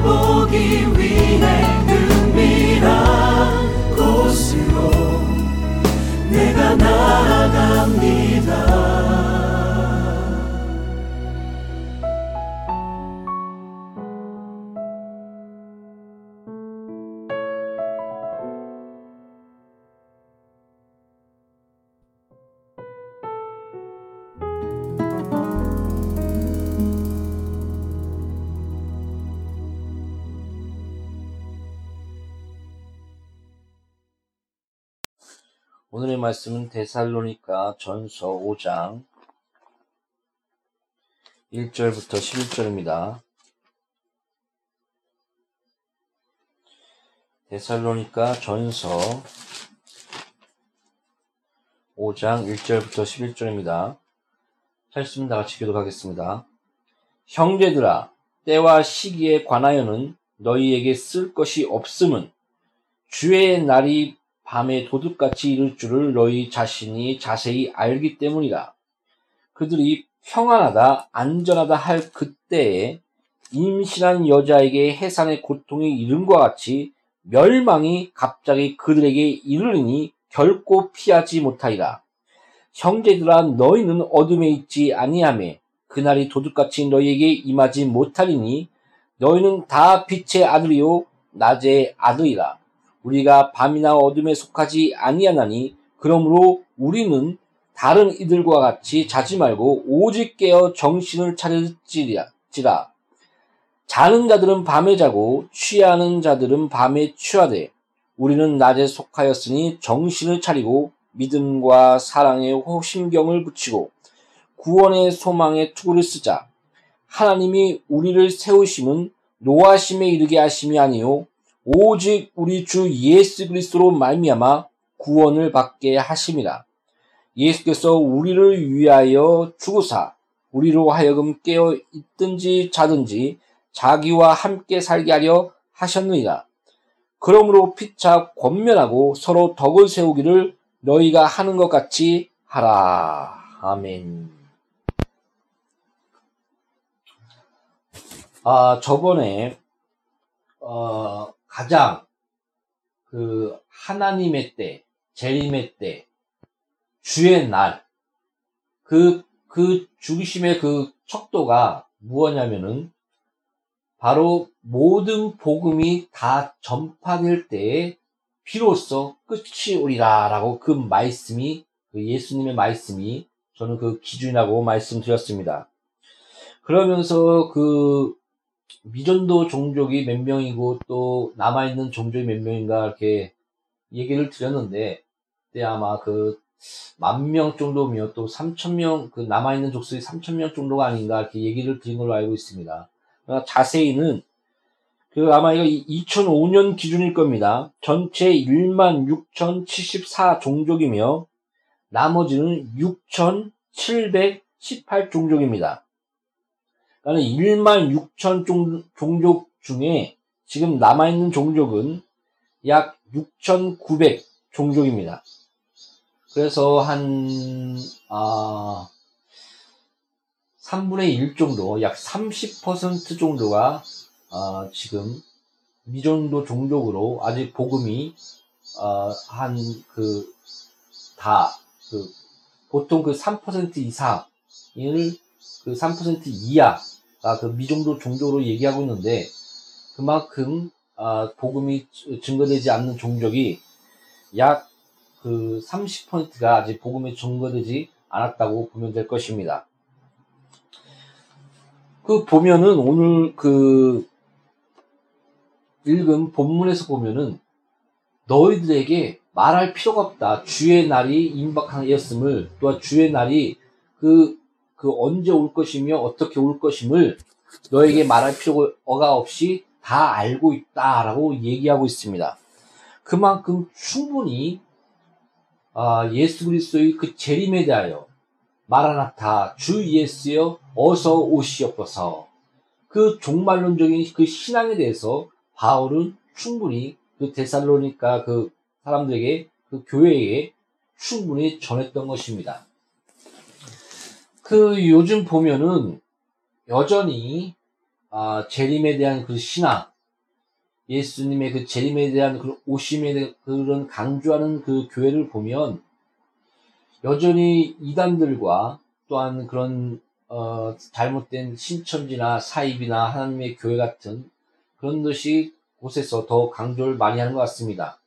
보기 위해 오늘의 말씀은 데살로니가 전서 5장 1절부터 11절입니다. 데살로니가 전서 5장 1절부터 11절입니다. 찰습니다. 같이 기도하겠습니다. 형제들아, 때와 시기에 관하여는 너희에게 쓸 것이 없음은 주의 날이 밤에 도둑같이 이를 줄을 너희 자신이 자세히 알기 때문이다. 그들이 평안하다, 안전하다 할 그때에 임신한 여자에게 해산의 고통이 이름과 같이 멸망이 갑자기 그들에게 이르리니 결코 피하지 못하리라. 형제들아 너희는 어둠에 있지 아니하매 그날이 도둑같이 너희에게 임하지 못하리니 너희는 다 빛의 아들이요 낮의 아들이라. 우리가 밤이나 어둠에 속하지 아니하나니 그러므로 우리는 다른 이들과 같이 자지 말고 오직 깨어 정신을 차릴지라. 자는 자들은 밤에 자고 취하는 자들은 밤에 취하되 우리는 낮에 속하였으니 정신을 차리고 믿음과 사랑에 호심경을 붙이고 구원의 소망에 투구를 쓰자. 하나님이 우리를 세우심은 노하심에 이르게 하심이 아니요 오직 우리 주 예수 그리스도로 말미암아 구원을 받게 하심이라. 예수께서 우리를 위하여 죽으사 우리로 하여금 깨어 있든지 자든지 자기와 함께 살게 하려 하셨느니라. 그러므로 피차 권면하고 서로 덕을 세우기를 너희가 하는 것 같이 하라. 아멘. 아, 저번에, 어, 가장, 그, 하나님의 때, 재림의 때, 주의 날, 그, 그 죽으심의 그 척도가 무엇냐면은, 바로 모든 복음이 다 전파될 때에 비로소 끝이 오리라 라고 그 말씀이, 그 예수님의 말씀이 저는 그 기준이라고 말씀드렸습니다. 그러면서 그 미전도 종족이 몇 명이고 또 남아있는 종족이 몇 명인가 이렇게 얘기를 드렸는데 그때 아마 그 만 명 정도며 또 3천 명, 그 남아있는 족속이 3천 명 정도가 아닌가 이렇게 얘기를 드린 걸로 알고 있습니다. 그러니까 자세히는 그 아마 이거 2005년 기준일 겁니다. 전체 1만 6,074 종족이며 나머지는 6,718 종족입니다. 그러니까 1만 6천 종, 종족 중에 지금 남아있는 종족은 약 6,900 종족입니다. 그래서 한, 아, 3분의 1 정도, 약 30% 정도가, 아, 지금 미정도 종족으로 아직 복음이, 어, 한, 그, 다, 그, 보통 그 3% 이상을, 그 3% 이하, 아, 그 미정도 종족으로 얘기하고 있는데, 그만큼, 아, 복음이 증거되지 않는 종족이 약 그 30%가 아직 복음이 증거되지 않았다고 보면 될 것입니다. 그 보면은 오늘 그 읽은 본문에서 보면은 너희들에게 말할 필요가 없다. 주의 날이 임박하였음을 또한 주의 날이 그, 그 언제 올 것이며 어떻게 올 것임을 너에게 말할 필요가 없이 다 알고 있다라고 얘기하고 있습니다. 그만큼 충분히 아, 예수 그리스도의 그 재림에 대하여 마라나타 주 예수여 어서 오시옵소서 그 종말론적인 그 신앙에 대해서 바울은 충분히 그 데살로니까 그 사람들에게 그 교회에 충분히 전했던 것입니다. 그 요즘 보면은 여전히 아, 재림에 대한 그 신앙, 예수님의 그 재림에 대한 그 오심에 대한 그런 강조하는 그 교회를 보면 여전히 이단들과 또한 그런 어, 잘못된 신천지나 사입이나 하나님의 교회 같은 그런 것이 곳에서 더 강조를 많이 하는 것 같습니다.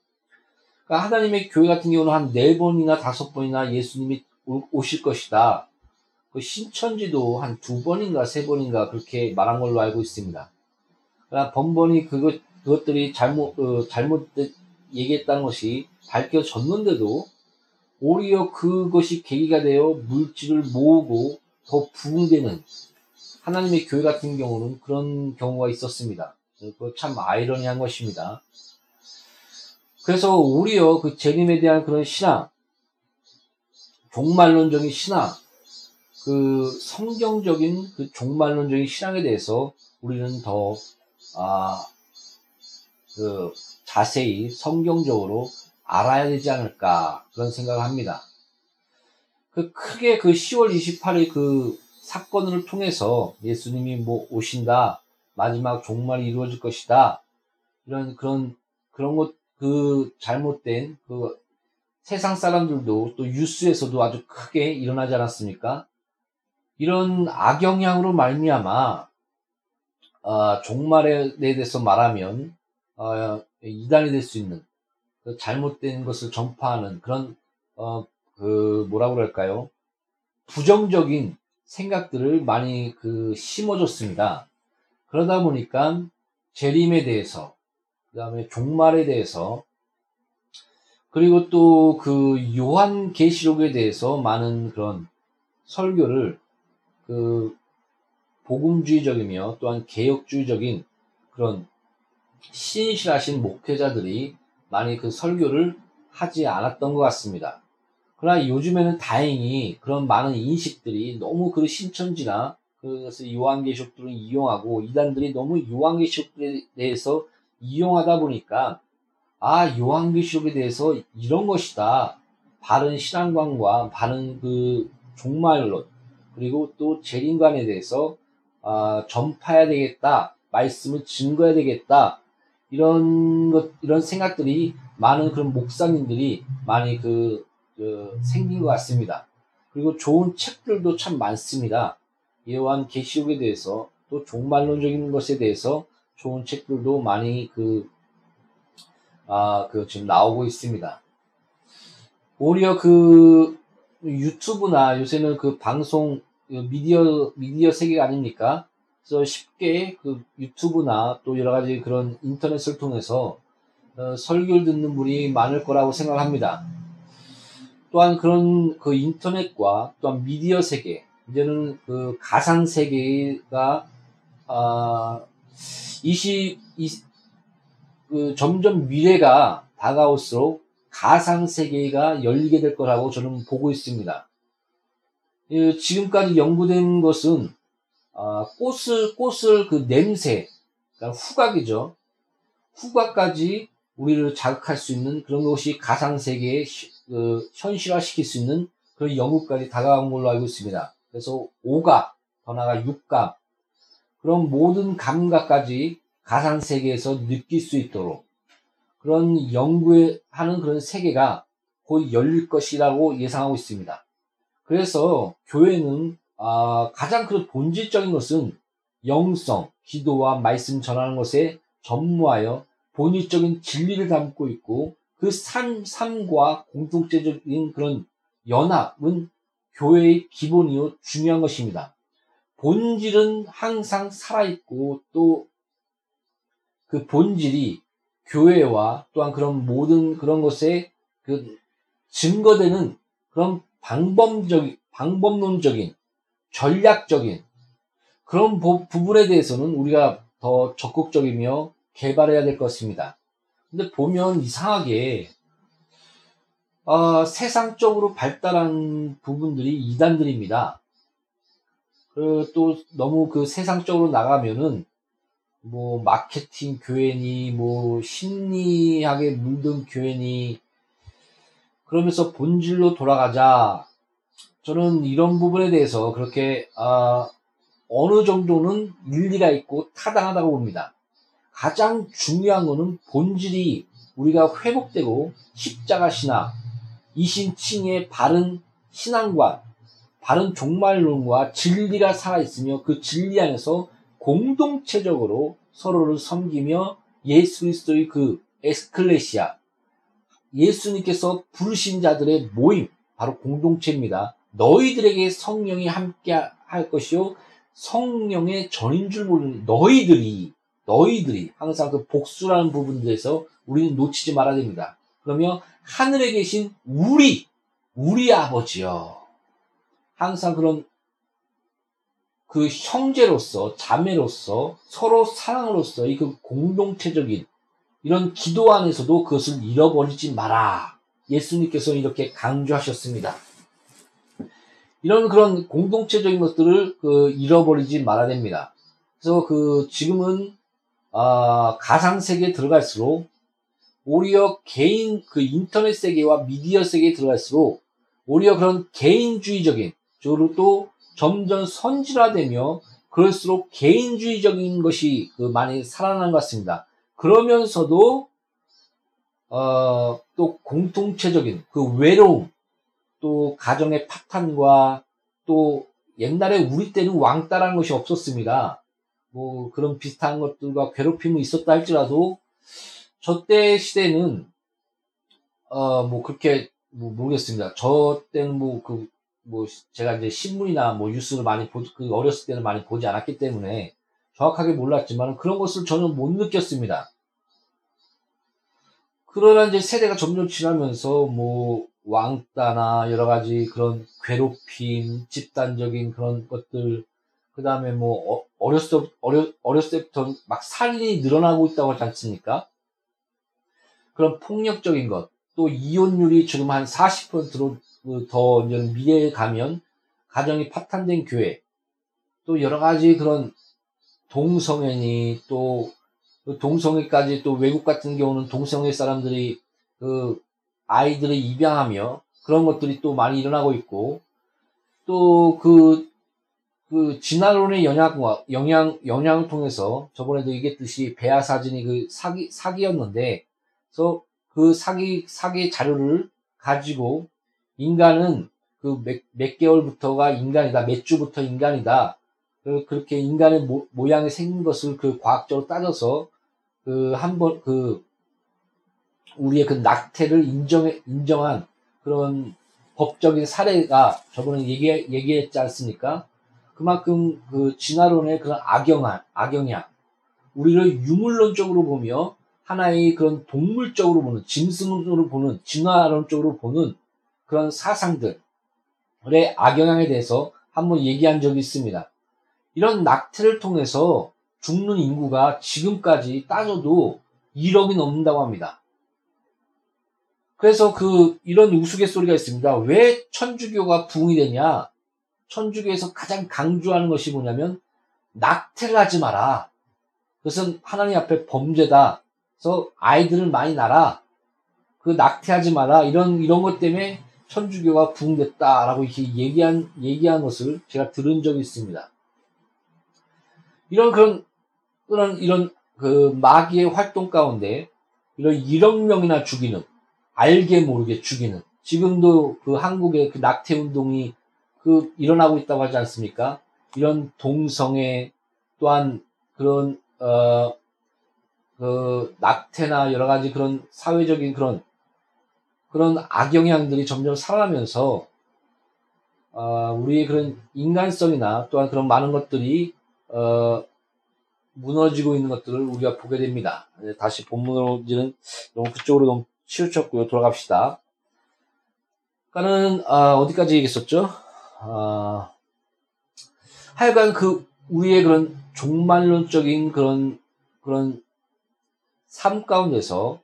그러니까 하나님의 교회 같은 경우는 한 네 번이나 다섯 번이나 예수님이 오실 것이다. 그 신천지도 한 두 번인가 세 번인가 그렇게 말한 걸로 알고 있습니다. 그러나 번번이 그것 그것들이 잘못 어, 잘못 얘기했다는 것이 밝혀졌는데도 오히려 그것이 계기가 되어 물질을 모으고 더 부흥되는 하나님의 교회 같은 경우는 그런 경우가 있었습니다. 참 아이러니한 것입니다. 그래서 오히려 그 재림에 대한 그런 신앙, 종말론적인 신앙, 그 성경적인 그 종말론적인 신앙에 대해서 우리는 더, 아, 그 자세히 성경적으로 알아야 되지 않을까 그런 생각을 합니다. 그 크게 그 10월 28일 그 사건을 통해서 예수님이 뭐 오신다 마지막 종말이 이루어질 것이다 이런 그런 그런 것 그 잘못된 그 세상 사람들도 또 뉴스에서도 아주 크게 일어나지 않았습니까? 이런 악영향으로 말미암아 어, 종말에 대해서 말하면 어, 이단이 될 수 있는 그 잘못된 것을 전파하는 그런 어, 그 뭐라고 그럴까요? 부정적인 생각들을 많이 그 심어줬습니다. 그러다 보니까 재림에 대해서 그 다음에 종말에 대해서 그리고 또 그 요한 계시록에 대해서 많은 그런 설교를 그 복음주의적이며 또한 개혁주의적인 그런 신실하신 목회자들이 많이 그 설교를 하지 않았던 것 같습니다. 그러나 요즘에는 다행히 그런 많은 인식들이 너무 그 신천지나 그래서 요한계시록들을 이용하고 이단들이 너무 요한계시록에 대해서 이용하다 보니까 아, 요한계시록에 대해서 이런 것이다. 바른 신앙관과 바른 그 종말론, 그리고 또 재림관에 대해서 아, 전파해야 되겠다. 말씀을 증거해야 되겠다. 이런 것, 이런 생각들이 많은 그런 목사님들이 많이 그, 그 생긴 것 같습니다. 그리고 좋은 책들도 참 많습니다. 요한 계시록에 대해서 또 종말론적인 것에 대해서 좋은 책들도 많이 그, 아, 그 지금 나오고 있습니다. 오히려 그 유튜브나 요새는 그 방송 미디어 미디어 세계가 아닙니까? 그래서 쉽게 그 유튜브나 또 여러 가지 그런 인터넷을 통해서 어, 설교를 듣는 분이 많을 거라고 생각합니다. 또한 그런 그 인터넷과 또한 미디어 세계 이제는 그 가상 세계가 아 20, 20, 그 점점 미래가 다가올수록 가상 세계가 열리게 될 거라고 저는 보고 있습니다. 예, 지금까지 연구된 것은 아, 꽃을 꽃을 그 냄새, 그러니까 후각이죠. 후각까지 우리를 자극할 수 있는 그런 것이 가상 세계에 그 현실화시킬 수 있는 그런 연구까지 다가온 걸로 알고 있습니다. 그래서 오각, 더 나아가 육감, 그런 모든 감각까지 가상 세계에서 느낄 수 있도록 그런 연구하는 그런 세계가 곧 열릴 것이라고 예상하고 있습니다. 그래서 교회는 아, 가장 그 본질적인 것은 영성, 기도와 말씀 전하는 것에 전무하여 본질적인 진리를 담고 있고 그 삶, 삶과 공동체적인 그런 연합은 교회의 기본이요 중요한 것입니다. 본질은 항상 살아있고 또 그 본질이 교회와 또한 그런 모든 그런 것에 그 증거되는 그런 방법적인, 방법론적인, 전략적인 그런 부, 분에 대해서는 우리가 더 적극적이며 개발해야 될 것입니다. 근데 보면 이상하게 어, 세상적으로 발달한 부분들이 이단들입니다. 그, 또 너무 그 세상적으로 나가면은 뭐 마케팅 교회니 뭐 심리학에 물든 교회니 그러면서 본질로 돌아가자. 저는 이런 부분에 대해서 그렇게 아, 어느 정도는 일리가 있고 타당하다고 봅니다. 가장 중요한 것은 본질이 우리가 회복되고 십자가 신앙, 이신칭의 바른 신앙관, 바른 종말론과 진리가 살아있으며 그 진리 안에서 공동체적으로 서로를 섬기며 예수 그리스도의 그 에스클레시아, 예수님께서 부르신 자들의 모임, 바로 공동체입니다. 너희들에게 성령이 함께 할 것이요. 성령의 전인 줄 모르는 너희들이, 너희들이 항상 그 복수라는 부분에서 우리는 놓치지 말아야 됩니다. 그러면 하늘에 계신 우리, 우리 아버지요. 항상 그런 그 형제로서, 자매로서, 서로 사랑으로서 이 그 공동체적인 이런 기도 안에서도 그것을 잃어버리지 마라. 예수님께서 이렇게 강조하셨습니다. 이런 그런 공동체적인 것들을 그 잃어버리지 말아야 됩니다. 그래서 그 지금은 아, 가상 세계에 들어갈수록 오히려 개인 그 인터넷 세계와 미디어 세계에 들어갈수록 오히려 그런 개인주의적인 저로 또 점점 선진화되며 그럴수록 개인주의적인 것이 그 많이 살아난 것 같습니다. 그러면서도 어, 또 공동체적인 그 외로움, 또 가정의 파탄과 또 옛날에 우리 때는 왕따라는 것이 없었습니다. 뭐 그런 비슷한 것들과 괴롭힘이 있었다 할지라도 저 때 시대는 어 뭐 그렇게 뭐 모르겠습니다. 저 때는 뭐 그뭐 제가 이제 신문이나 뭐 뉴스를 많이 보, 그 어렸을 때는 많이 보지 않았기 때문에 정확하게 몰랐지만 그런 것을 전혀 못 느꼈습니다. 그러나 이제 세대가 점점 지나면서 뭐 왕따나 여러 가지 그런 괴롭힘, 집단적인 그런 것들, 그 다음에 뭐 어, 렸을 때, 어렸, 어렸을 때부터 막 살인이 늘어나고 있다고 하지 않습니까? 그런 폭력적인 것, 또 이혼율이 지금 한 40%로 더 미래에 가면 가정이 파탄된 교회, 또 여러 가지 그런 동성애니 또그 동성애까지 또 외국 같은 경우는 동성애 사람들이 그 아이들을 입양하며 그런 것들이 또 많이 일어나고 있고 또그 그 진화론의 영향과 영향 영향을 통해서 저번에도 얘기했듯이 배아 사진이 그 사기 사기였는데 그래서 그 사기 사기 자료를 가지고 인간은 그 몇 몇 개월부터가 인간이다 몇 주부터 인간이다 그 그렇게 인간의 모, 모양이 생긴 것을 그 과학적으로 따져서 그 한번 그 우리의 그 낙태를 인정해 인정한 그런 법적인 사례가 저번에 얘기 얘기했지 않습니까? 그만큼 그 진화론의 그런 악영향 악영향 우리를 유물론적으로 보며 하나의 그런 동물적으로 보는 짐승으로 보는 진화론적으로 보는 그런 사상들의 악영향에 대해서 한번 얘기한 적이 있습니다. 이런 낙태를 통해서 죽는 인구가 지금까지 따져도 1억이 넘는다고 합니다. 그래서 그 이런 우스갯소리가 있습니다. 왜 천주교가 부흥이 되냐? 천주교에서 가장 강조하는 것이 뭐냐면 낙태를 하지 마라. 그것은 하나님 앞에 범죄다. 그래서 아이들을 많이 낳아. 그 낙태하지 마라. 이런 이런 것 때문에 천주교가 부흥됐다라고 이렇게 얘기한 얘기한 것을 제가 들은 적이 있습니다. 이런 그런 그런 이런 그 마귀의 활동 가운데 이런 1억 명이나 죽이는 알게 모르게 죽이는 지금도 그 한국의 그 낙태 운동이 그 일어나고 있다고 하지 않습니까? 이런 동성애 또한 그런 어 그 낙태나 여러 가지 그런 사회적인 그런 그런 악영향들이 점점 살아나면서 어, 우리의 그런 인간성이나 또한 그런 많은 것들이 어, 무너지고 있는 것들을 우리가 보게 됩니다. 다시 본문으로 이제는 너무 그쪽으로 너무 치우쳤고요. 돌아갑시다. 그러니까는 아, 어디까지 얘기했었죠? 아, 하여간 그 우리의 그런 종말론적인 그런 그런 삶 가운데서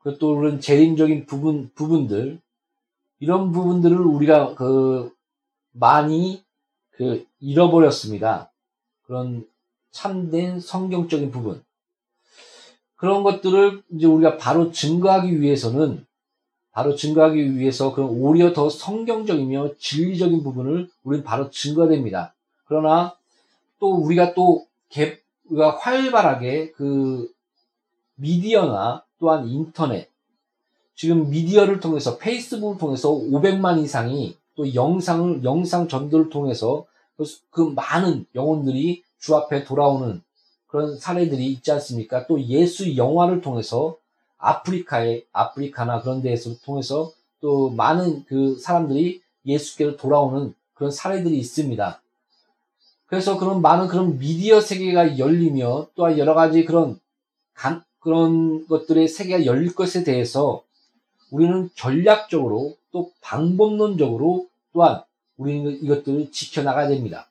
그또 그런 재림적인 부분 부분들 이런 부분들을 우리가 그 많이 그 잃어버렸습니다. 그런 참된 성경적인 부분. 그런 것들을 이제 우리가 바로 증거하기 위해서는 바로 증거하기 위해서 그런 오히려 더 성경적이며 진리적인 부분을 우리는 바로 증거됩니다. 그러나 또 우리가 또 개, 우리가 활발하게 그 미디어나 또한 인터넷 지금 미디어를 통해서 페이스북을 통해서 500만 이상이 또 영상을 영상 전도를 통해서 그, 그 많은 영혼들이 주 앞에 돌아오는 그런 사례들이 있지 않습니까? 또 예수 영화를 통해서 아프리카에 아프리카나 그런 데에서 통해서 또 많은 그 사람들이 예수께로 돌아오는 그런 사례들이 있습니다. 그래서 그런 많은 그런 미디어 세계가 열리며 또한 여러 가지 그런 간, 그런 것들의 세계가 열릴 것에 대해서 우리는 전략적으로 또 방법론적으로 또한 우리는 이것들을 지켜나가야 됩니다.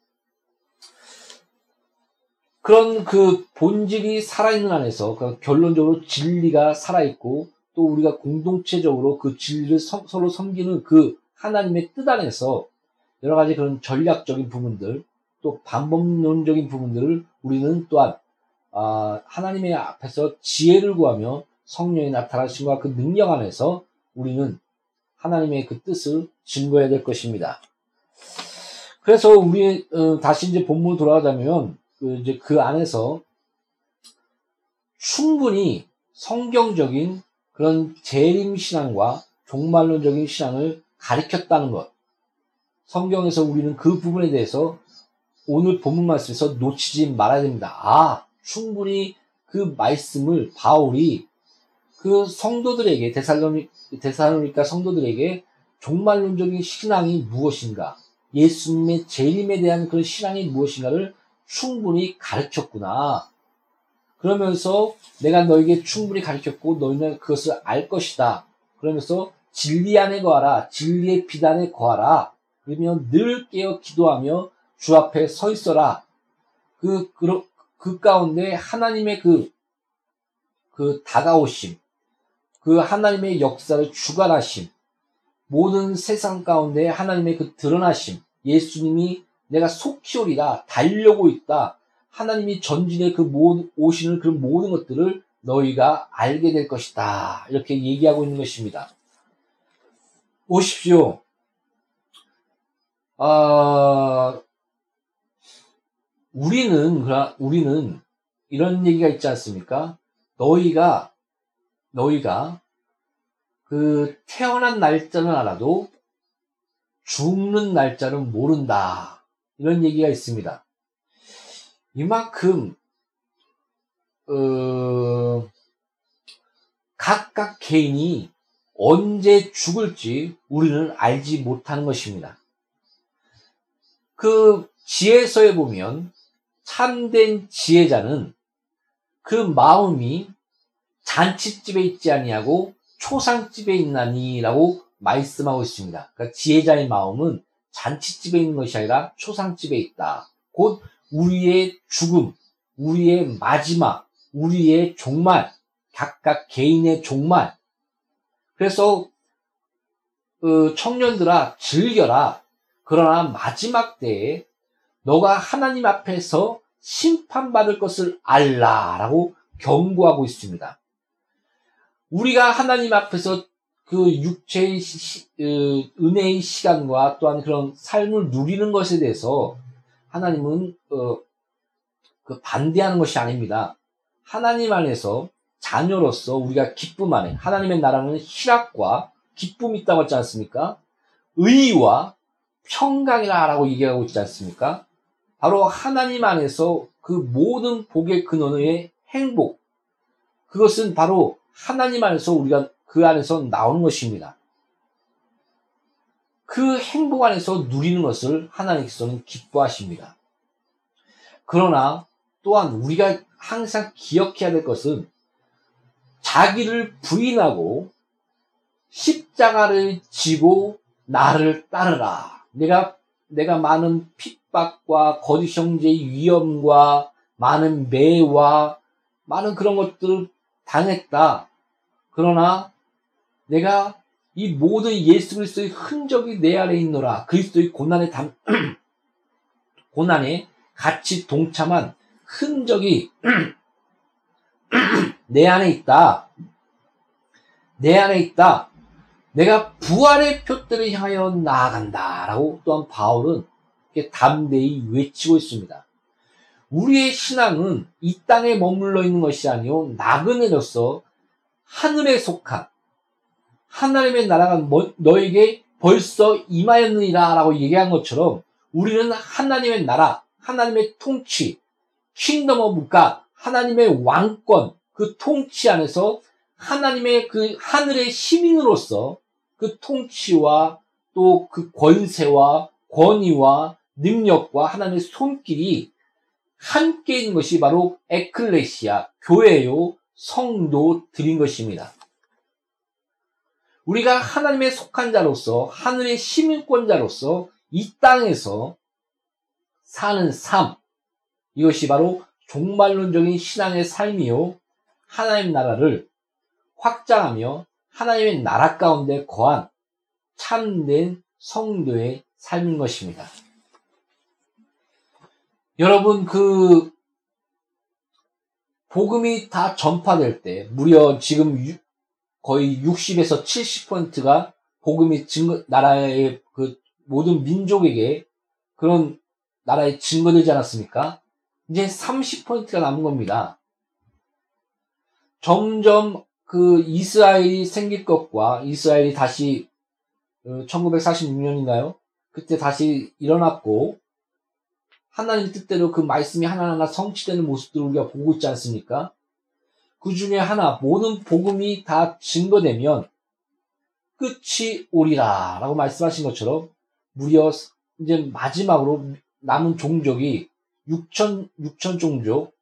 그런 그 본질이 살아있는 안에서 그 결론적으로 진리가 살아있고 또 우리가 공동체적으로 그 진리를 서, 로 섬기는 그 하나님의 뜻 안에서 여러 가지 그런 전략적인 부분들 또 방법론적인 부분들을 우리는 또한 아, 하나님의 앞에서 지혜를 구하며 성령이 나타나신과 그 능력 안에서 우리는 하나님의 그 뜻을 증거해야 될 것입니다. 그래서 우리 어, 다시 이제 본문 돌아가자면 그 이제 그 안에서 충분히 성경적인 그런 재림 신앙과 종말론적인 신앙을 가리켰다는 것. 성경에서 우리는 그 부분에 대해서 오늘 본문 말씀에서 놓치지 말아야 됩니다. 아, 충분히 그 말씀을 바울이 그 성도들에게 데살로니, 데살로니까 성도들에게 종말론적인 신앙이 무엇인가, 예수님의 재림에 대한 그런 신앙이 무엇인가를 충분히 가르쳤구나. 그러면서 내가 너에게 충분히 가르쳤고 너희는 그것을 알 것이다. 그러면서 진리 안에 거하라. 진리의 비단에 거하라. 그러면 늘 깨어 기도하며 주 앞에 서 있어라. 그, 그, 그 가운데 하나님의 그, 그 다가오심, 그 하나님의 역사를 주관하심, 모든 세상 가운데 하나님의 그 드러나심, 예수님이 내가 속히 오리라 달려고 있다. 하나님이 전진의 그 모든, 오시는 그런 모든 것들을 너희가 알게 될 것이다. 이렇게 얘기하고 있는 것입니다. 보십시오. 아, 우리는, 우리는 이런 얘기가 있지 않습니까? 너희가, 너희가 그 태어난 날짜는 알아도 죽는 날짜는 모른다. 이런 얘기가 있습니다. 이만큼 어, 각각 개인이 언제 죽을지 우리는 알지 못하는 것입니다. 그 지혜서에 보면 참된 지혜자는 그 마음이 잔치집에 있지 아니하고 초상집에 있나니라고 말씀하고 있습니다. 그러니까 지혜자의 마음은 잔치집에 있는 것이 아니라 초상집에 있다. 곧 우리의 죽음, 우리의 마지막, 우리의 종말, 각각 개인의 종말. 그래서 그 청년들아 즐겨라. 그러나 마지막 때에 너가 하나님 앞에서 심판받을 것을 알라라고 경고하고 있습니다. 우리가 하나님 앞에서 그 육체의 시, 그 은혜의 시간과 또한 그런 삶을 누리는 것에 대해서 하나님은 어, 그 반대하는 것이 아닙니다. 하나님 안에서 자녀로서 우리가 기쁨 안에 하나님의 나라는 희락과 기쁨이 있다고 했지 않습니까? 의와 평강이라라고 얘기하고 있지 않습니까? 바로 하나님 안에서 그 모든 복의 근원의 행복 그것은 바로 하나님 안에서 우리가 그 안에서 나오는 것입니다. 그 행복 안에서 누리는 것을 하나님께서는 기뻐하십니다. 그러나 또한 우리가 항상 기억해야 될 것은 자기를 부인하고 십자가를 지고 나를 따르라. 내가 내가 많은 핍박과 거짓 형제의 위험과 많은 매와 많은 그런 것들을 당했다. 그러나 내가 이 모든 예수 그리스도의 흔적이 내 안에 있노라. 그리스도의 고난에 담, 고난에 같이 동참한 흔적이 내 안에 있다. 내 안에 있다. 내가 부활의 표대를 향하여 나아간다. 라고 또한 바울은 담대히 외치고 있습니다. 우리의 신앙은 이 땅에 머물러 있는 것이 아니요 나그네로서 하늘에 속한 하나님의 나라가 너에게 벌써 임하였느니라 라고 얘기한 것처럼 우리는 하나님의 나라, 하나님의 통치, Kingdom of God 하나님의 왕권, 그 통치 안에서 하나님의 그 하늘의 시민으로서 그 통치와 또 그 권세와 권위와 능력과 하나님의 손길이 함께 있는 것이 바로 에클레시아, 교회요, 성도들인 것입니다. 우리가 하나님의 속한 자로서 하늘의 시민권자로서 이 땅에서 사는 삶 이것이 바로 종말론적인 신앙의 삶이요 하나님 나라를 확장하며 하나님의 나라 가운데 거한 참된 성도의 삶인 것입니다. 여러분 그 복음이 다 전파될 때 무려 지금 거의 60에서 70%가 복음이 증거 나라의 그 모든 민족에게 그런 나라에 증거되지 않았습니까? 이제 30%가 남은 겁니다. 점점 그 이스라엘이 생길 것과 이스라엘이 다시 1946년인가요? 어, 그때 다시 일어났고 하나님 뜻대로 그 말씀이 하나하나 성취되는 모습들을 우리가 보고 있지 않습니까? 그 중에 하나, 모든 복음이 다 증거되면 끝이 오리라 라고 말씀하신 것처럼 무려 이제 마지막으로 남은 종족이 6천, 6천 종족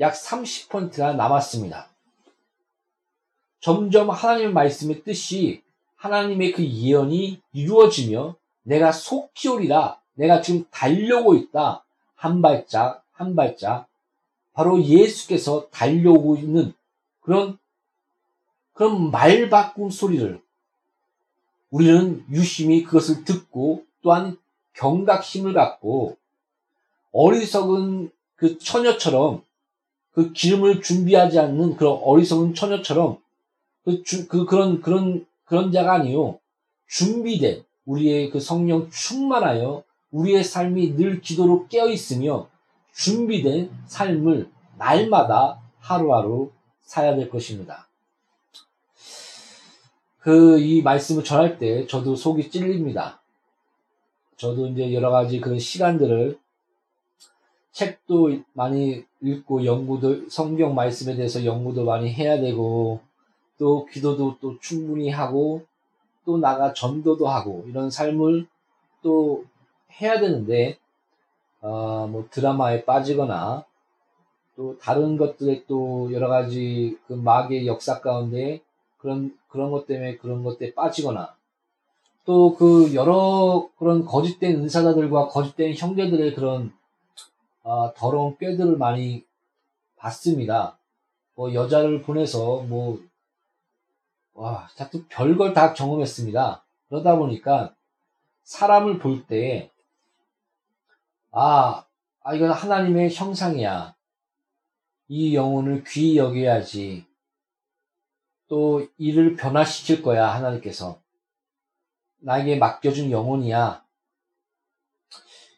약 30%가 남았습니다. 점점 하나님의 말씀의 뜻이 하나님의 그 예언이 이루어지며 내가 속히 오리라 내가 지금 달려오고 있다. 한 발짝, 한 발짝. 바로 예수께서 달려오고 있는 그런, 그런 말 바꿈 소리를 우리는 유심히 그것을 듣고 또한 경각심을 갖고 어리석은 그 처녀처럼 그 기름을 준비하지 않는 그런 어리석은 처녀처럼 그, 주, 그 그런 그런 그런 자가 아니요. 준비된 우리의 그 성령 충만하여 우리의 삶이 늘 기도로 깨어 있으며 준비된 삶을 날마다 하루하루 살아야 될 것입니다. 그 이 말씀을 전할 때 저도 속이 찔립니다. 저도 이제 여러 가지 그런 시간들을 책도 많이 읽고 연구도 성경 말씀에 대해서 연구도 많이 해야 되고 또 기도도 또 충분히 하고 또 나가 전도도 하고 이런 삶을 또 해야 되는데 어, 뭐 드라마에 빠지거나 또 다른 것들에 또 여러 가지 그 마귀의 역사 가운데 그런 그런 것 때문에 그런 것들에 빠지거나 또 그 여러 그런 거짓된 은사자들과 거짓된 형제들의 그런 어, 더러운 꾀들을 많이 봤습니다. 뭐 여자를 보내서 뭐 와, 자꾸 별걸 다 경험했습니다. 그러다 보니까 사람을 볼 때, 아, 아, 이건 하나님의 형상이야. 이 영혼을 귀히 여겨야지. 또 이를 변화시킬 거야, 하나님께서. 나에게 맡겨준 영혼이야.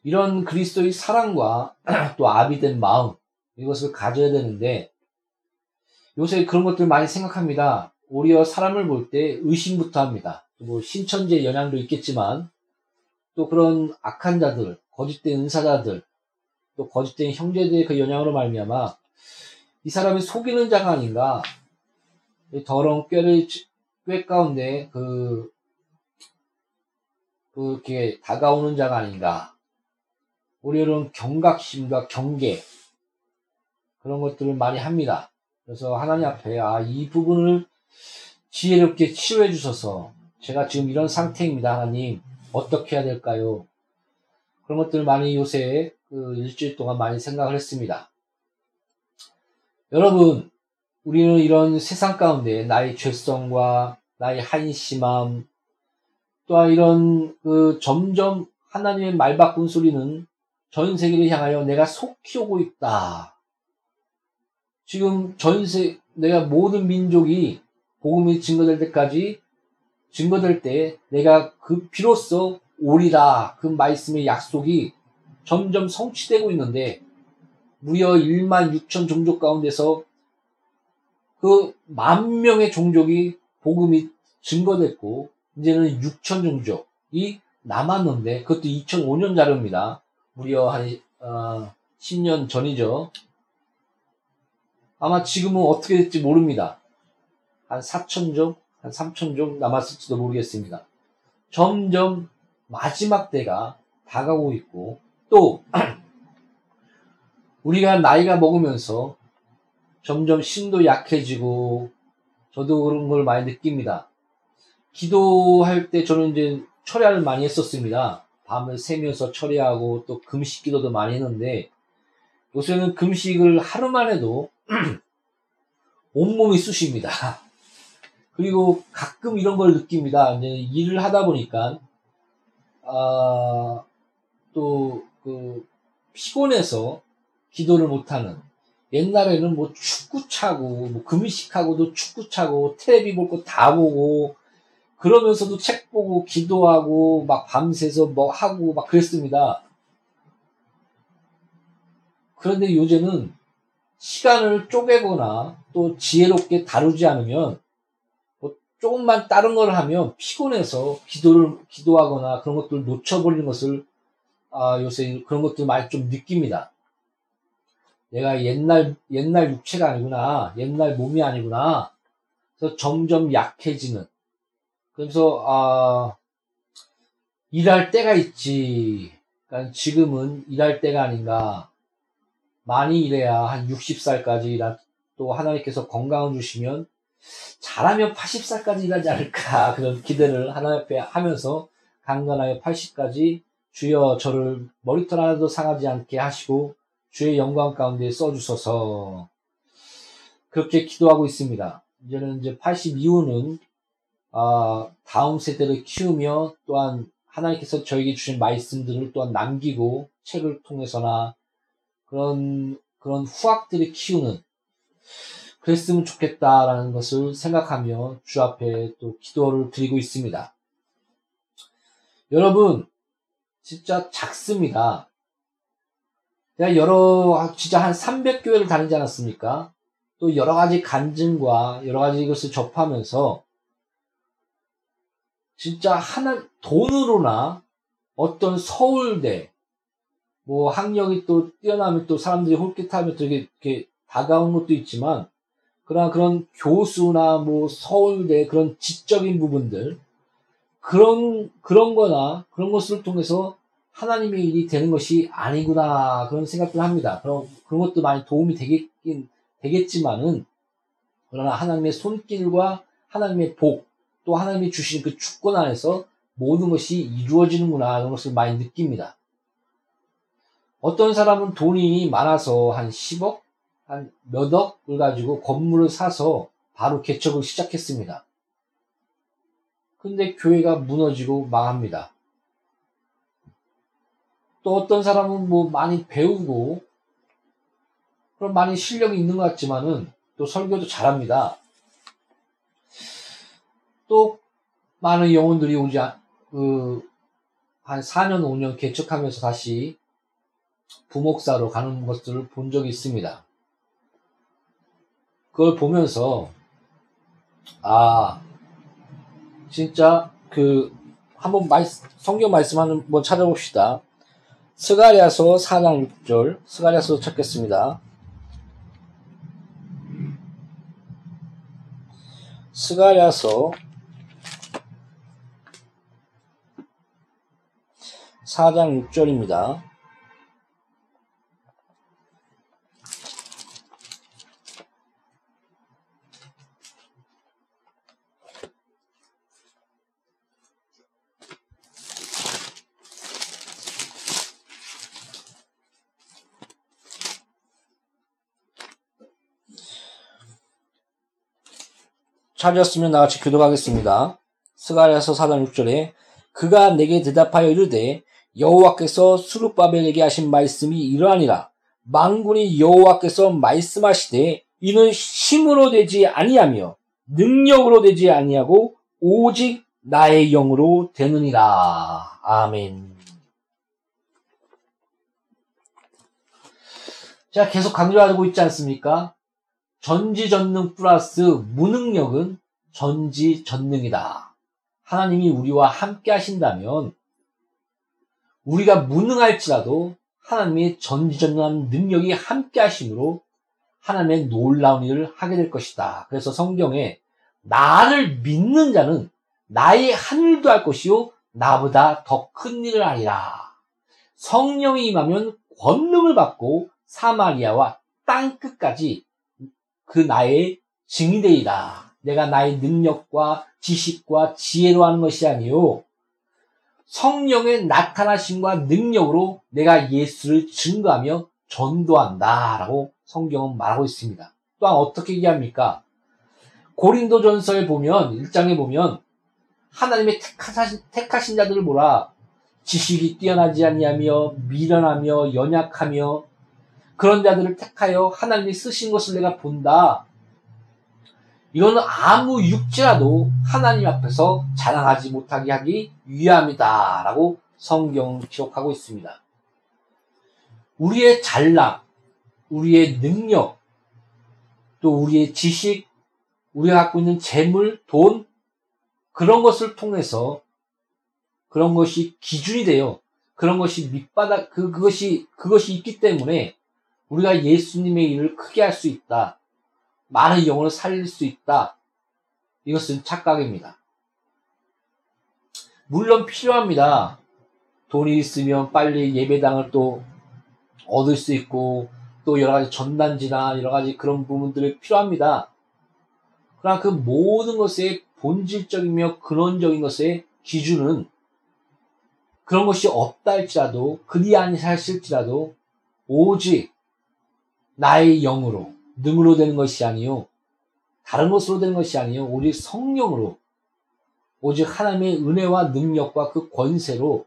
이런 그리스도의 사랑과 또 아비된 마음, 이것을 가져야 되는데, 요새 그런 것들 많이 생각합니다. 오히려 사람을 볼 때 의심부터 합니다. 뭐 신천지의 영향도 있겠지만 또 그런 악한 자들, 거짓된 은사자들, 또 거짓된 형제들의 그 영향으로 말미암아 이 사람이 속이는 자가 아닌가 더러운 꾀를 꾀 가운데 그 그렇게 다가오는 자가 아닌가 오히려 경각심과 경계 그런 것들을 많이 합니다. 그래서 하나님 앞에 아 이 부분을 지혜롭게 치료해 주셔서 제가 지금 이런 상태입니다, 하나님. 어떻게 해야 될까요? 그런 것들 많이 요새 그 일주일 동안 많이 생각을 했습니다. 여러분, 우리는 이런 세상 가운데 나의 죄성과 나의 한심함, 또한 이런 그 점점 하나님의 말 바꾼 소리는 전 세계를 향하여 내가 속히 오고 있다. 지금 전세, 내가 모든 민족이 복음이 증거될 때까지 증거될 때 내가 그 비로소 오리라 그 말씀의 약속이 점점 성취되고 있는데 무려 1만 6천 종족 가운데서 그 만 명의 종족이 복음이 증거됐고 이제는 6천 종족이 남았는데 그것도 2005년 자료입니다. 무려 한 어, 10년 전이죠. 아마 지금은 어떻게 될지 모릅니다. 한 4천 종, 한 3천 종 남았을지도 모르겠습니다. 점점 마지막 때가 다가오고 있고 또 우리가 나이가 먹으면서 점점 심도 약해지고 저도 그런 걸 많이 느낍니다. 기도할 때 저는 이제 철야를 많이 했었습니다. 밤을 새면서 철야하고 또 금식 기도도 많이 했는데 요새는 금식을 하루만 해도 온몸이 쑤십니다. 그리고 가끔 이런 걸 느낍니다. 이제 일을 하다 보니까, 아, 또, 그, 피곤해서 기도를 못하는. 옛날에는 뭐 축구 차고, 뭐 금식하고도 축구 차고, 테레비 볼 거 다 보고, 그러면서도 책 보고, 기도하고, 막 밤새서 뭐 하고, 막 그랬습니다. 그런데 요새는 시간을 쪼개거나 또 지혜롭게 다루지 않으면 조금만 다른 걸 하면 피곤해서 기도를 기도하거나 그런 것들을 놓쳐버리는 것을 아, 요새 그런 것들 많이 좀 느낍니다. 내가 옛날 옛날 육체가 아니구나, 옛날 몸이 아니구나. 그래서 점점 약해지는. 그래서 아 일할 때가 있지. 그러니까 지금은 일할 때가 아닌가. 많이 일해야 한 60살까지 또 하나님께서 건강을 주시면 잘하면 80살까지 일하지 않을까 그런 기대를 하나님 앞에 하면서 강건하여 80까지 주여 저를 머리털 하나도 상하지 않게 하시고 주의 영광 가운데 써주셔서 그렇게 기도하고 있습니다. 이제는 이제 80 이후는 아, 다음 세대를 키우며 또한 하나님께서 저에게 주신 말씀들을 또한 남기고 책을 통해서나 그런 그런 후학들이 키우는 그랬으면 좋겠다라는 것을 생각하며 주 앞에 또 기도를 드리고 있습니다. 여러분, 진짜 작습니다. 내가 여러, 진짜 한 300교회를 다니지 않았습니까? 또 여러 가지 간증과 여러 가지 것을 접하면서 진짜 하나, 돈으로나 어떤 서울대, 뭐 학력이 또 뛰어나면 또 사람들이 홀깃하면 되게 이렇게 다가온 것도 있지만 그러나 그런 교수나 뭐 서울대 그런 지적인 부분들 그런 그런 거나 그런 것을 통해서 하나님의 일이 되는 것이 아니구나 그런 생각을 합니다. 그런 그런 것도 많이 도움이 되겠긴 되겠지만은 그러나 하나님의 손길과 하나님의 복 또 하나님이 주신 그 주권 안에서 모든 것이 이루어지는구나 그런 것을 많이 느낍니다. 어떤 사람은 돈이 많아서 한 10억 한 몇 억을 가지고 건물을 사서 바로 개척을 시작했습니다. 근데 교회가 무너지고 망합니다. 또 어떤 사람은 뭐 많이 배우고 그럼 많이 실력이 있는 것 같지만은 또 설교도 잘합니다. 또 많은 영혼들이 오지 않, 그, 한 4년, 5년 개척하면서 다시 부목사로 가는 것들을 본 적이 있습니다. 그걸 보면서, 아, 진짜 그, 한번 말, 성경 말씀 한번 찾아봅시다. 스가리아서 4장 6절, 스가리아서 찾겠습니다. 스가리아서 4장 6절입니다. 찾았으면 나같이 교도하겠습니다. 스가랴서 4장 6절에 그가 내게 대답하여 이르되 여호와께서 수르바벨에게 하신 말씀이 이러하니라 망군이 여호와께서 말씀하시되 이는 힘으로 되지 아니하며 능력으로 되지 아니하고 오직 나의 영으로 되느니라. 아멘. 제가 계속 강조하고 있지 않습니까? 전지전능 플러스 무능력은 전지전능이다. 하나님이 우리와 함께 하신다면 우리가 무능할지라도 하나님의 전지전능한 능력이 함께 하심으로 하나님의 놀라운 일을 하게 될 것이다. 그래서 성경에 나를 믿는 자는 나의 한 일도 할 것이요 나보다 더 큰 일을 하리라. 성령이 임하면 권능을 받고 사마리아와 땅 끝까지 그 나의 증인되이다. 내가 나의 능력과 지식과 지혜로 하는 것이 아니요 성령의 나타나심과 능력으로 내가 예수를 증거하며 전도한다 라고 성경은 말하고 있습니다. 또한 어떻게 얘기합니까? 고린도 전서에 보면 1장에 보면 하나님의 택하신, 택하신 자들을 보라 지식이 뛰어나지 아니하며 미련하며 연약하며 그런 자들을 택하여 하나님이 쓰신 것을 내가 본다. 이거는 아무 육지라도 하나님 앞에서 자랑하지 못하게 하기 위함이다. 라고 성경 기록하고 있습니다. 우리의 잘남, 우리의 능력, 또 우리의 지식, 우리가 갖고 있는 재물, 돈, 그런 것을 통해서 그런 것이 기준이 되어 그런 것이 밑바닥, 그, 그것이, 그것이 있기 때문에 우리가 예수님의 일을 크게 할 수 있다. 많은 영혼을 살릴 수 있다. 이것은 착각입니다. 물론 필요합니다. 돈이 있으면 빨리 예배당을 또 얻을 수 있고 또 여러 가지 전단지나 여러 가지 그런 부분들이 필요합니다. 그러나 그 모든 것의 본질적이며 근원적인 것의 기준은 그런 것이 없다 할지라도 그리 아니하실지라도 오직 나의 영으로 능으로 되는 것이 아니요 다른 것으로 되는 것이 아니요 오직 성령으로 오직 하나님의 은혜와 능력과 그 권세로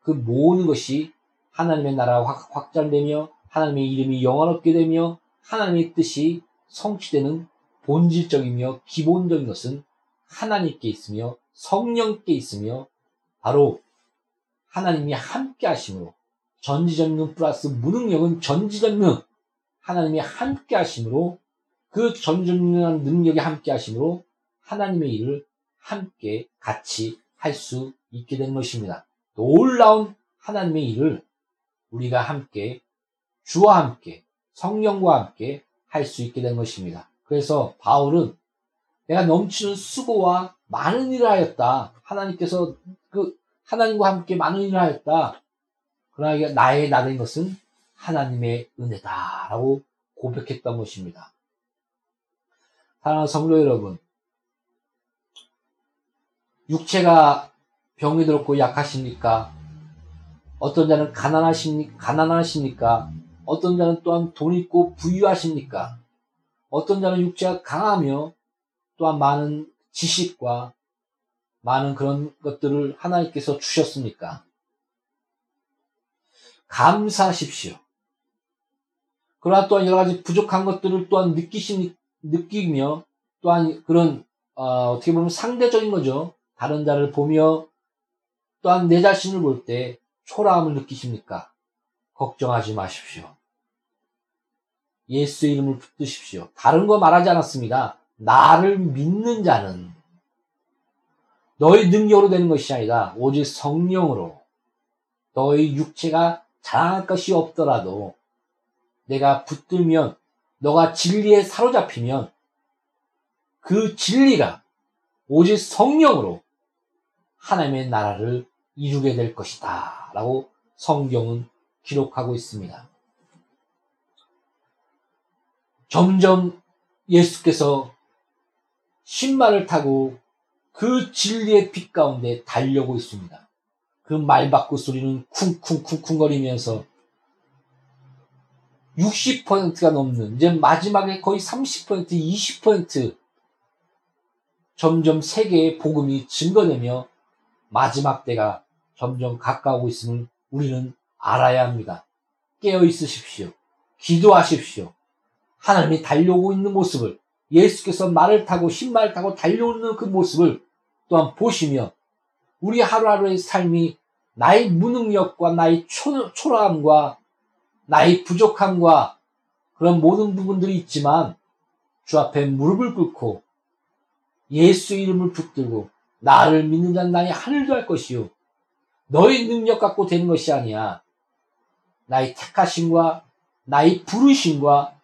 그 모든 것이 하나님의 나라가 확, 확장되며 하나님의 이름이 영원롭게 되며 하나님의 뜻이 성취되는 본질적이며 기본적인 것은 하나님께 있으며 성령께 있으며 바로 하나님이 함께 하심으로 전지전능 플러스 무능력은 전지전능 하나님이 함께 하심으로 그 전지전능한 능력이 함께 하심으로 하나님의 일을 함께 같이 할 수 있게 된 것입니다. 놀라운 하나님의 일을 우리가 함께 주와 함께 성령과 함께 할 수 있게 된 것입니다. 그래서 바울은 내가 넘치는 수고와 많은 일을 하였다. 하나님께서 그 하나님과 함께 많은 일을 하였다. 그러나 나의 나된 것은 하나님의 은혜다라고 고백했던 것입니다. 사랑하는 성도 여러분, 육체가 병이 들었고 약하십니까? 어떤 자는 가난하십니까? 가난하십니까? 어떤 자는 또한 돈 있고 부유하십니까? 어떤 자는 육체가 강하며 또한 많은 지식과 많은 그런 것들을 하나님께서 주셨습니까? 감사하십시오. 그러나 또한 여러 가지 부족한 것들을 또한 느끼시, 느끼며 또한 그런, 어, 떻게 보면 상대적인 거죠. 다른 자를 보며 또한 내 자신을 볼 때 초라함을 느끼십니까? 걱정하지 마십시오. 예수의 이름을 붙드십시오. 다른 거 말하지 않았습니다. 나를 믿는 자는 너의 능력으로 되는 것이 아니라 오직 성령으로 너의 육체가 자랑할 것이 없더라도 내가 붙들면 너가 진리에 사로잡히면 그 진리가 오직 성령으로 하나님의 나라를 이루게 될 것이다. 라고 성경은 기록하고 있습니다. 점점 예수께서 신발을 타고 그 진리의 빛 가운데 달려고 있습니다. 그 말바꾸 소리는 쿵쿵쿵쿵 거리면서 60%가 넘는, 이제 마지막에 거의 30%, 20% 점점 세계의 복음이 증거되며 마지막 때가 점점 가까우고 있음을 우리는 알아야 합니다. 깨어 있으십시오. 기도하십시오. 하나님이 달려오고 있는 모습을 예수께서 말을 타고 신발을 타고 달려오는 그 모습을 또한 보시며 우리 하루하루의 삶이 나의 무능력과 나의 초, 초라함과 나의 부족함과 그런 모든 부분들이 있지만 주 앞에 무릎을 꿇고 예수 이름을 붙들고 나를 믿는 자는 나의 하늘도 할 것이요 너의 능력 갖고 되는 것이 아니야 나의 택하심과 나의 부르심과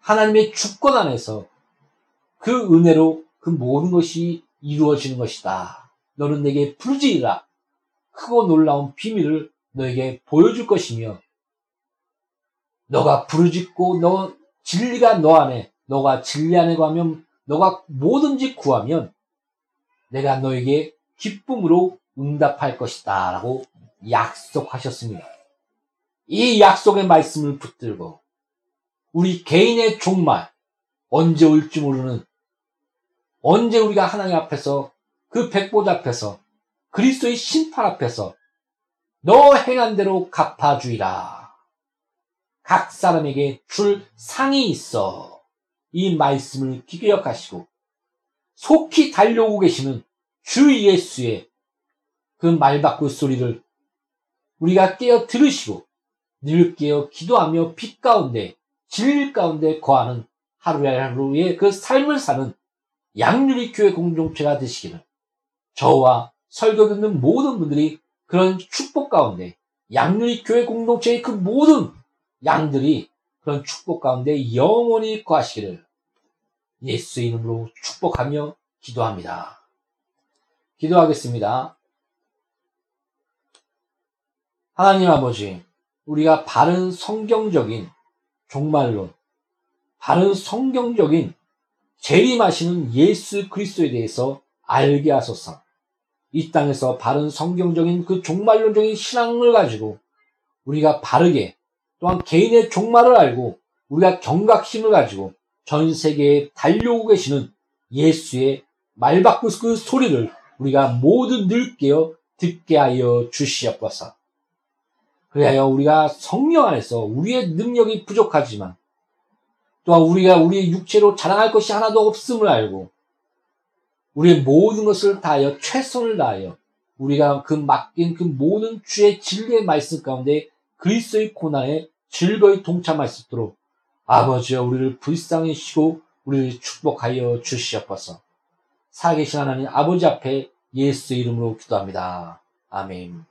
하나님의 주권 안에서 그 은혜로 그 모든 것이 이루어지는 것이다. 너는 내게 부르지이라. 크고 놀라운 비밀을 너에게 보여줄 것이며 너가 부르짖고 너 진리가 너 안에 너가 진리 안에 가면 너가 뭐든지 구하면 내가 너에게 기쁨으로 응답할 것이다 라고 약속하셨습니다. 이 약속의 말씀을 붙들고 우리 개인의 종말 언제 올지 모르는 언제 우리가 하나님 앞에서 그 백보자 앞에서 그리스도의 심판 앞에서 너 행한 대로 갚아주이라. 각 사람에게 줄 상이 있어. 이 말씀을 기억하시고 속히 달려오고 계시는 주 예수의 그 말바꾸 소리를 우리가 깨어 들으시고 늘 깨어 기도하며 빛 가운데 진리 가운데 거하는 하루하루의 그 삶을 사는 양률이 교회 공동체가 되시기를 저와 설교 듣는 모든 분들이 그런 축복 가운데 양률이 교회 공동체의 그 모든 양들이 그런 축복 가운데 영원히 거하시기를 예수의 이름으로 축복하며 기도합니다. 기도하겠습니다. 하나님 아버지, 우리가 바른 성경적인 종말론, 바른 성경적인 재림하시는 예수 그리스도에 대해서 알게 하소서. 이 땅에서 바른 성경적인 그 종말론적인 신앙을 가지고 우리가 바르게 또한 개인의 종말을 알고 우리가 경각심을 가지고 전 세계에 달려오고 계시는 예수의 말바꾸 그 소리를 우리가 모두 늘 깨어 듣게 하여 주시옵소서. 그래야 우리가 성령 안에서 우리의 능력이 부족하지만 또한 우리가 우리의 육체로 자랑할 것이 하나도 없음을 알고 우리의 모든 것을 다하여 최선을 다하여 우리가 그 맡긴 그 모든 주의 진리의 말씀 가운데 그리스도의 고난에 즐거이 동참할 수 있도록 아버지여 우리를 불쌍히 쉬고 우리를 축복하여 주시옵소서. 살아계신 하나님 아버지 앞에 예수 이름으로 기도합니다. 아멘.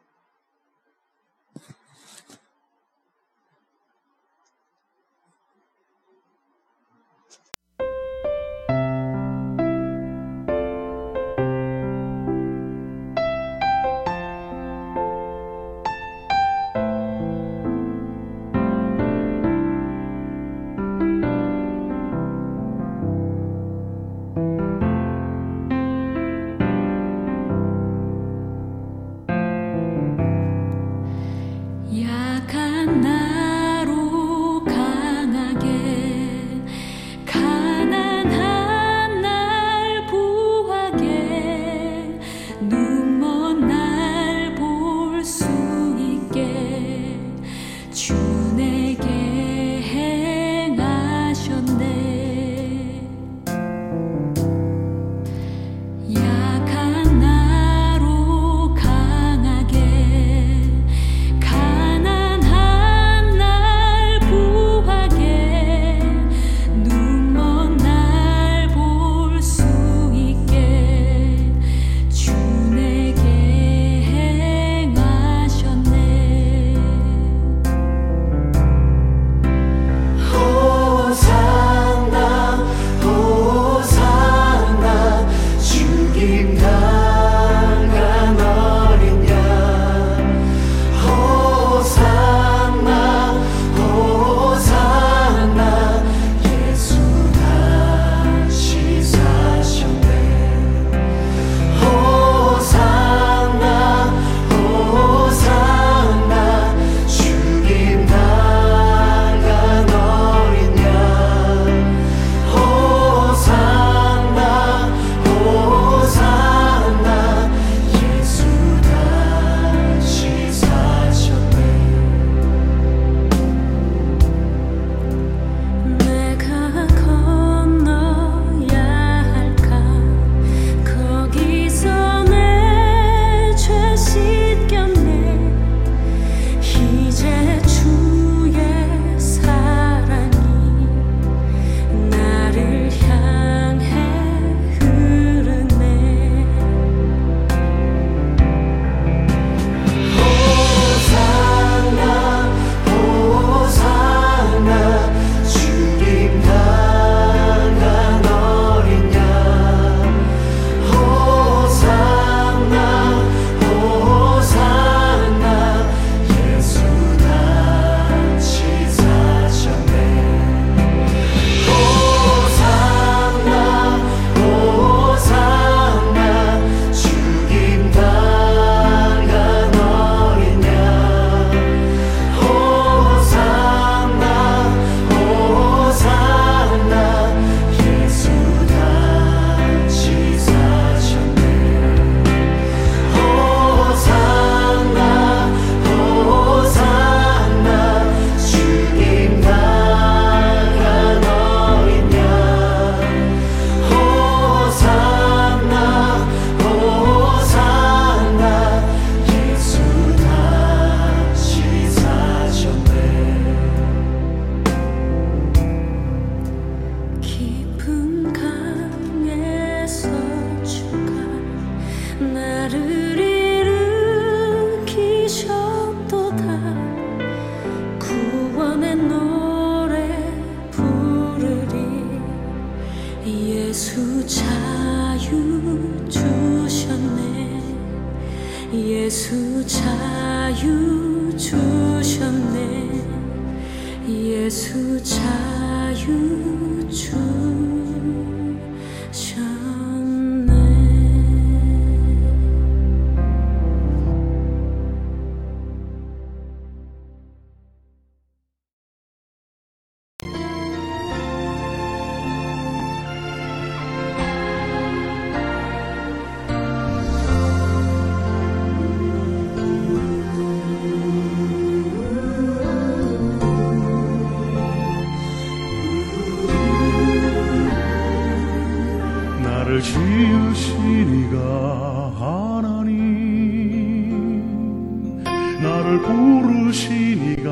부르시니가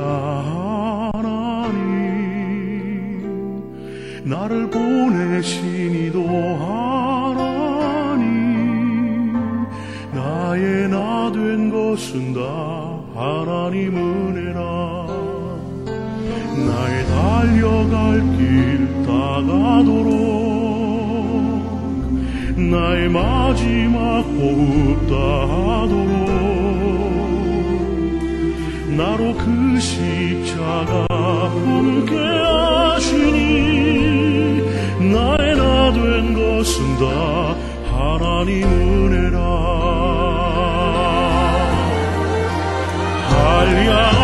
하나님. 나를 보내시니도 하나님. 나의 나 된 것은 다 하나님 은혜라. 나의 달려갈 길 다가도록. 나의 마지막 호흡 다하도록. 나로 그 십자가 함께 하시니 나의 나 된 것은 다 하나님 은혜라. 할양